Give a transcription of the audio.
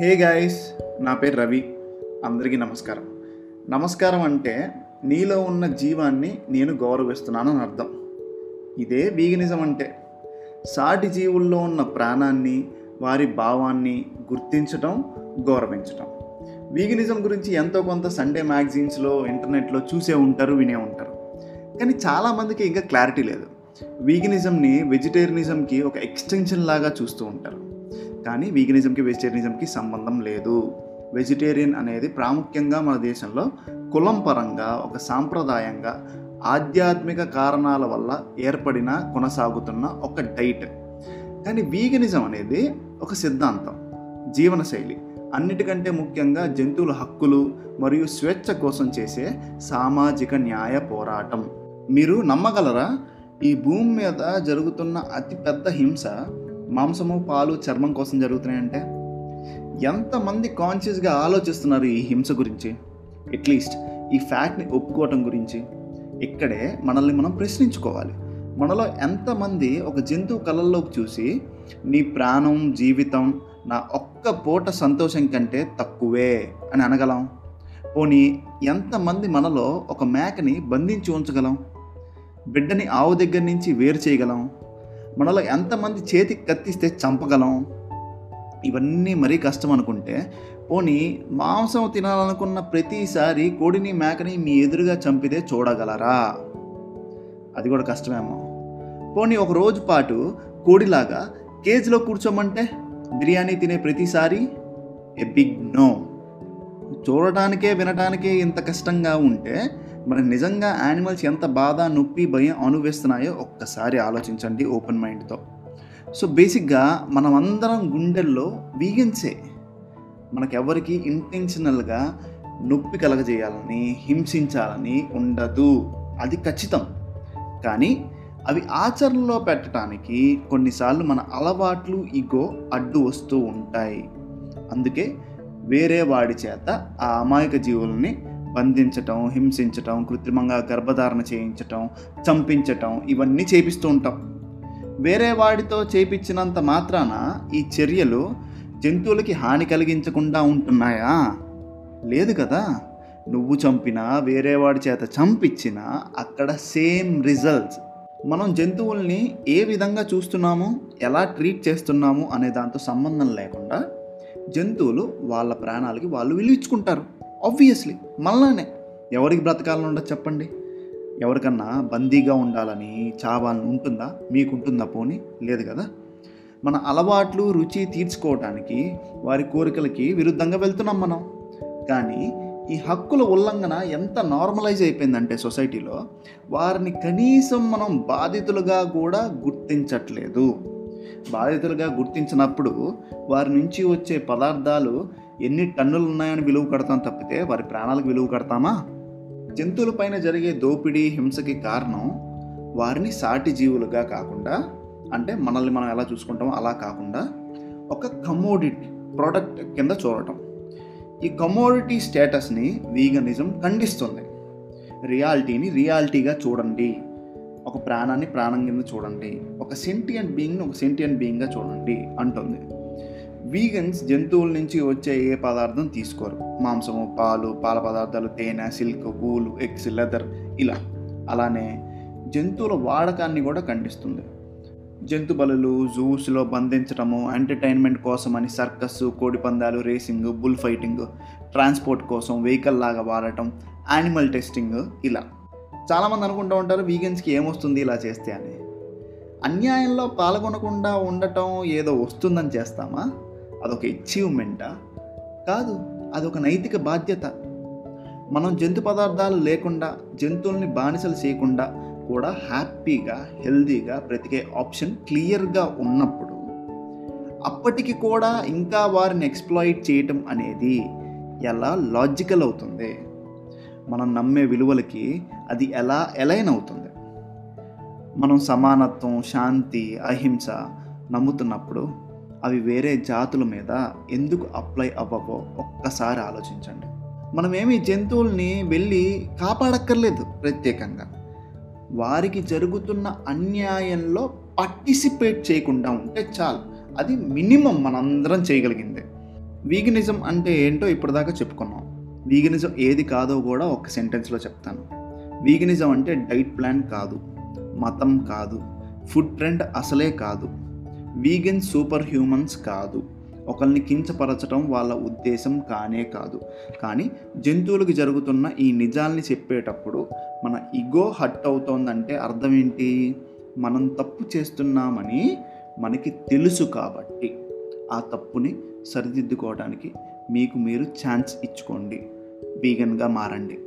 Hey guys నా పేరు రవి. అందరికీ నమస్కారం. నమస్కారం అంటే నీలో ఉన్న జీవాన్ని నేను గౌరవిస్తున్నాను అని అర్థం. ఇదే వీగనిజం అంటే. సాటి జీవుల్లో ఉన్న ప్రాణాన్ని వారి భావాన్ని గుర్తించటం గౌరవించటం. వీగనిజం గురించి ఎంతో కొంత సండే మ్యాగజైన్స్లో ఇంటర్నెట్లో చూసే ఉంటారు వినే ఉంటారు. కానీ చాలామందికి ఇంకా క్లారిటీ లేదు. వీగనిజంని వెజిటేరియనిజంకి ఒక ఎక్స్టెన్షన్ లాగా చూస్తూ ఉంటారు. కానీ వీగనిజంకి వెజిటేరియనిజంకి సంబంధం లేదు. వెజిటేరియన్ అనేది ప్రాముఖ్యంగా మన దేశంలో కులం పరంగా ఒక సాంప్రదాయంగా ఆధ్యాత్మిక కారణాల వల్ల ఏర్పడిన కొనసాగుతున్న ఒక డైట్. కానీ వీగనిజం అనేది ఒక సిద్ధాంతం జీవనశైలి. అన్నిటికంటే ముఖ్యంగా జంతువుల హక్కులు మరియు స్వేచ్ఛ కోసం చేసే సామాజిక న్యాయ పోరాటం. మీరు నమ్మగలరా? ఈ భూమి మీద జరుగుతున్న అతిపెద్ద హింస మాంసము పాలు చర్మం కోసం జరుగుతున్నాయంటే ఎంతమంది కాన్షియస్గా ఆలోచిస్తున్నారు ఈ హింస గురించి? అట్లీస్ట్ ఈ ఫ్యాక్ట్ని ఒప్పుకోవటం గురించి. ఇక్కడే మనల్ని మనం ప్రశ్నించుకోవాలి. మనలో ఎంతమంది ఒక జంతువు కళల్లోకి చూసి నీ ప్రాణం జీవితం నా ఒక్క పూట సంతోషం కంటే తక్కువే అని అనగలం? పోనీ ఎంతమంది మనలో ఒక మేకని బంధించి ఉంచగలం? బిడ్డని ఆవు దగ్గర నుంచి వేరు చేయగలం? మనలో ఎంతమంది చేతికి కత్తిస్తే చంపగలం? ఇవన్నీ మరీ కష్టం అనుకుంటే పోనీ మాంసం తినాలనుకున్న ప్రతిసారి కోడిని మేకని మీ ఎదురుగా చంపితే చూడగలరా? అది కూడా కష్టమేమో. పోనీ ఒక రోజు పాటు కోడిలాగా కేజీలో కూర్చోమంటే బిర్యానీ తినే ప్రతిసారి? A big no. చూడటానికే వినటానికే ఇంత కష్టంగా ఉంటే మరి నిజంగా యానిమల్స్ ఎంత బాధ నొప్పి భయం అనుభవిస్తున్నాయో ఒక్కసారి ఆలోచించండి ఓపెన్ మైండ్తో. సో బేసిక్గా మనమందరం గుండెల్లో వీగన్సే. మనకెవరికి ఇంటెన్షనల్గా నొప్పి కలగజేయాలని హింసించాలని ఉండదు. అది ఖచ్చితం. కానీ అవి ఆచరణలో పెట్టడానికి కొన్నిసార్లు మన అలవాట్లు ఇగో అడ్డు వస్తూ ఉంటాయి. అందుకే వేరే వాడి చేత ఆ అమాయక జీవుల్ని బంధించటం హింసించటం కృత్రిమంగా గర్భధారణ చేయించటం చంపించటం ఇవన్నీ చేపిస్తూ ఉంటాం. వేరే వాడితో చేపించినంత మాత్రాన ఈ చర్యలు జంతువులకి హాని కలిగించకుండా ఉంటున్నాయా? లేదు కదా. నువ్వు చంపినా వేరే వాడి చేత చంపించినా అక్కడ సేమ్ రిజల్ట్స్. మనం జంతువుల్ని ఏ విధంగా చూస్తున్నాము ఎలా ట్రీట్ చేస్తున్నాము అనే దాంతో సంబంధం లేకుండా జంతువులు వాళ్ళ ప్రాణాలకి వాళ్ళు విలువించుకుంటారు ఆబ్వియస్లీ మళ్ళానే. ఎవరికి బ్రతకాలని ఉండదు చెప్పండి. ఎవరికన్నా బందీగా ఉండాలని చావాలని ఉంటుందా? మీకు ఉంటుందా పోనీ? లేదు కదా. మన అలవాట్లు రుచి తీర్చుకోవటానికి వారి కోరికలకి విరుద్ధంగా వెళ్తున్నాం మనం. కానీ ఈ హక్కుల ఉల్లంఘన ఎంత నార్మలైజ్ అయిపోయిందంటే సొసైటీలో వారిని కనీసం మనం బాధితులుగా కూడా గుర్తించట్లేదు. బాధితులుగా గుర్తించినప్పుడు వారి నుంచి వచ్చే పదార్థాలు ఎన్ని టన్నులు ఉన్నాయని విలువ కడతాం తప్పితే వారి ప్రాణాలకు విలువ కడతామా? జంతువులపైన జరిగే దోపిడీ హింసకి కారణం వారిని సాటి జీవులుగా కాకుండా అంటే మనల్ని మనం ఎలా చూసుకుంటామో అలా కాకుండా ఒక కమోడిటీ ప్రోడక్ట్ కింద చూడటం. ఈ కమోడిటీ స్టేటస్ని వీగనిజం ఖండిస్తుంది. రియాలిటీని రియాలిటీగా చూడండి. ఒక ప్రాణాన్ని ప్రాణం కింద చూడండి. ఒక సెంటియంట్ బీయింగ్ని ఒక సెంటియంట్ బీయింగ్గా చూడండి అంటుంది. వీగన్స్ జంతువుల నుంచి వచ్చే ఏ పదార్థం తీసుకోరు. మాంసము పాలు పాల పదార్థాలు తేనె సిల్క్ వూలు ఎగ్స్ లెదర్ ఇలా. అలానే జంతువుల వాడకాన్ని కూడా ఖండిస్తుంది. జంతు బలులు జూస్లో బంధించడము ఎంటర్టైన్మెంట్ కోసం అని సర్కస్ కోడిపందాలు రేసింగ్ బుల్ ఫైటింగ్ ట్రాన్స్పోర్ట్ కోసం వెహికల్ లాగా వాడటం యానిమల్ టెస్టింగ్ ఇలా. చాలామంది అనుకుంటూ ఉంటారు వీగన్స్కి ఏమొస్తుంది ఇలా చేస్తే అని. అన్యాయంలో పాల్గొనకుండా ఉండటం ఏదో వస్తుందని చేస్తామా? అదొక అచీవ్మెంటా కాదు అదొక నైతిక బాధ్యత. మనం జంతు పదార్థాలు లేకుండా జంతువుల్ని బానిసలు చేయకుండా కూడా హ్యాపీగా హెల్దీగా బ్రతికే ఆప్షన్ క్లియర్గా ఉన్నప్పుడు అప్పటికి కూడా ఇంకా వారిని ఎక్స్ప్లాయిట్ చేయటం అనేది ఎలా లాజికల్ అవుతుంది? మనం నమ్మే విలువలకి అది ఎలా ఎలైన్ అవుతుంది? మనం సమానత్వం శాంతి అహింస నమ్ముతున్నప్పుడు అవి వేరే జాతుల మీద ఎందుకు అప్లై అవ్వవో ఒక్కసారి ఆలోచించండి. మనమేమి జంతువుల్ని వెళ్ళి కాపాడక్కర్లేదు ప్రత్యేకంగా. వారికి జరుగుతున్న అన్యాయంలో పార్టిసిపేట్ చేయకుండా ఉంటే చాలు. అది మినిమం మనందరం చేయగలిగిందే. వీగనిజం అంటే ఏంటో ఇప్పటిదాకా చెప్పుకున్నాం. వీగనిజం ఏది కాదో కూడా ఒక సెంటెన్స్లో చెప్తాను. వీగనిజం అంటే డైట్ ప్లాన్ కాదు. మతం కాదు. ఫుడ్ ట్రెండ్ అసలే కాదు. వీగన్ సూపర్ హ్యూమన్స్ కాదు. ఒకరిని కించపరచడం వాళ్ళ ఉద్దేశం కానే కాదు. కానీ జంతువులకు జరుగుతున్న ఈ నిజాల్ని చెప్పేటప్పుడు మన ఇగో హట్ అవుతోందంటే అర్థం ఏంటి? మనం తప్పు చేస్తున్నామని మనకి తెలుసు కాబట్టి ఆ తప్పుని సరిదిద్దుకోవడానికి మీకు మీరు ఛాన్స్ ఇచ్చుకోండి. వీగన్గా మారండి.